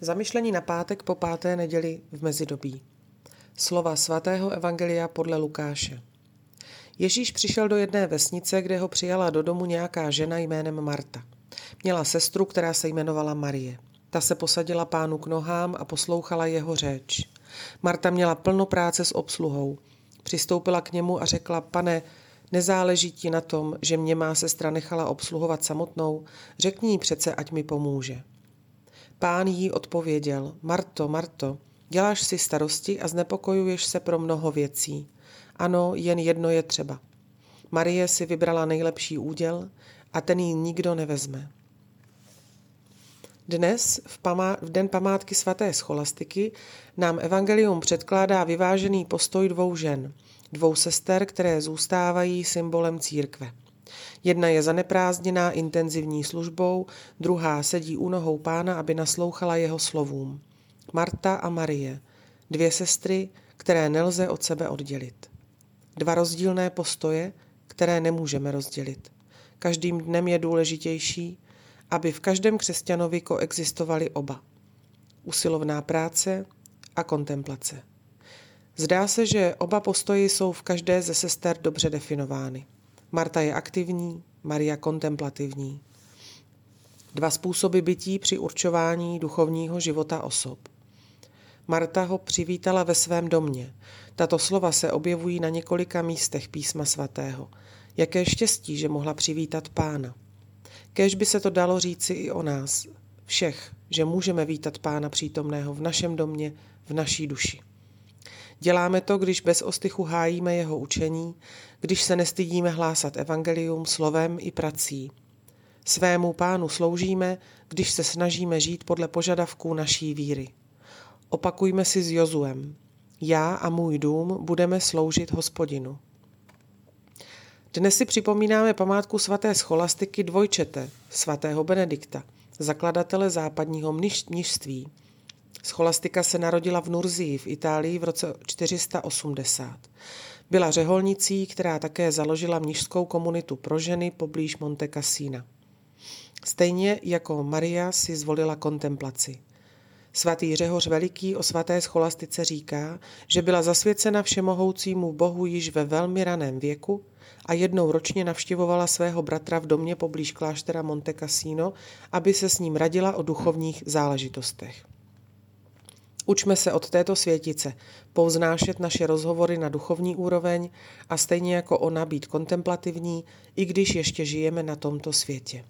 Zamyšlení na pátek po páté neděli v mezidobí. Slova svatého evangelia podle Lukáše. Ježíš přišel do jedné vesnice, kde ho přijala do domu nějaká žena jménem Marta. Měla sestru, která se jmenovala Marie. Ta se posadila pánu k nohám a poslouchala jeho řeč. Marta měla plno práce s obsluhou. Přistoupila k němu a řekla, pane, nezáleží ti na tom, že mě má sestra nechala obsluhovat samotnou, řekni jí přece, ať mi pomůže. Pán jí odpověděl, Marto, Marto, děláš si starosti a znepokojuješ se pro mnoho věcí. Ano, jen jedno je třeba. Marie si vybrala nejlepší úděl a ten jí nikdo nevezme. Dnes, v, pamá- v den památky svaté scholastiky, nám evangelium předkládá vyvážený postoj dvou žen, dvou sester, které zůstávají symbolem církve. Jedna je zaneprázdněná intenzivní službou, druhá sedí u nohou pána, aby naslouchala jeho slovům. Marta a Marie, dvě sestry, které nelze od sebe oddělit. Dva rozdílné postoje, které nemůžeme rozdělit. Každým dnem je důležitější, aby v každém křesťanovi koexistovali oba. Usilovná práce a kontemplace. Zdá se, že oba postoji jsou v každé ze sester dobře definovány. Marta je aktivní, Maria kontemplativní. Dva způsoby bytí při určování duchovního života osob. Marta ho přivítala ve svém domě. Tato slova se objevují na několika místech písma svatého. Jaké štěstí, že mohla přivítat pána. Kéž by se to dalo říci i o nás, všech, že můžeme vítat pána přítomného v našem domě, v naší duši. Děláme to, když bez ostychu hájíme jeho učení, když se nestydíme hlásat evangelium slovem i prací. Svému pánu sloužíme, když se snažíme žít podle požadavků naší víry. Opakujme si s Jozuem. Já a můj dům budeme sloužit hospodinu. Dnes si připomínáme památku svaté scholastiky dvojčete, svatého Benedikta, zakladatele západního mnižství. Scholastika se narodila v Nurzii v Itálii v roce 480. Byla řeholnicí, která také založila mnižskou komunitu pro ženy poblíž Monte Cassina. Stejně jako Maria si zvolila kontemplaci. Svatý Řehoř Veliký o svaté scholastice říká, že byla zasvěcena všemohoucímu Bohu již ve velmi raném věku a jednou ročně navštěvovala svého bratra v domě poblíž kláštera Monte Cassino, aby se s ním radila o duchovních záležitostech. Učme se od této světice povznášet naše rozhovory na duchovní úroveň a stejně jako ona být kontemplativní, i když ještě žijeme na tomto světě.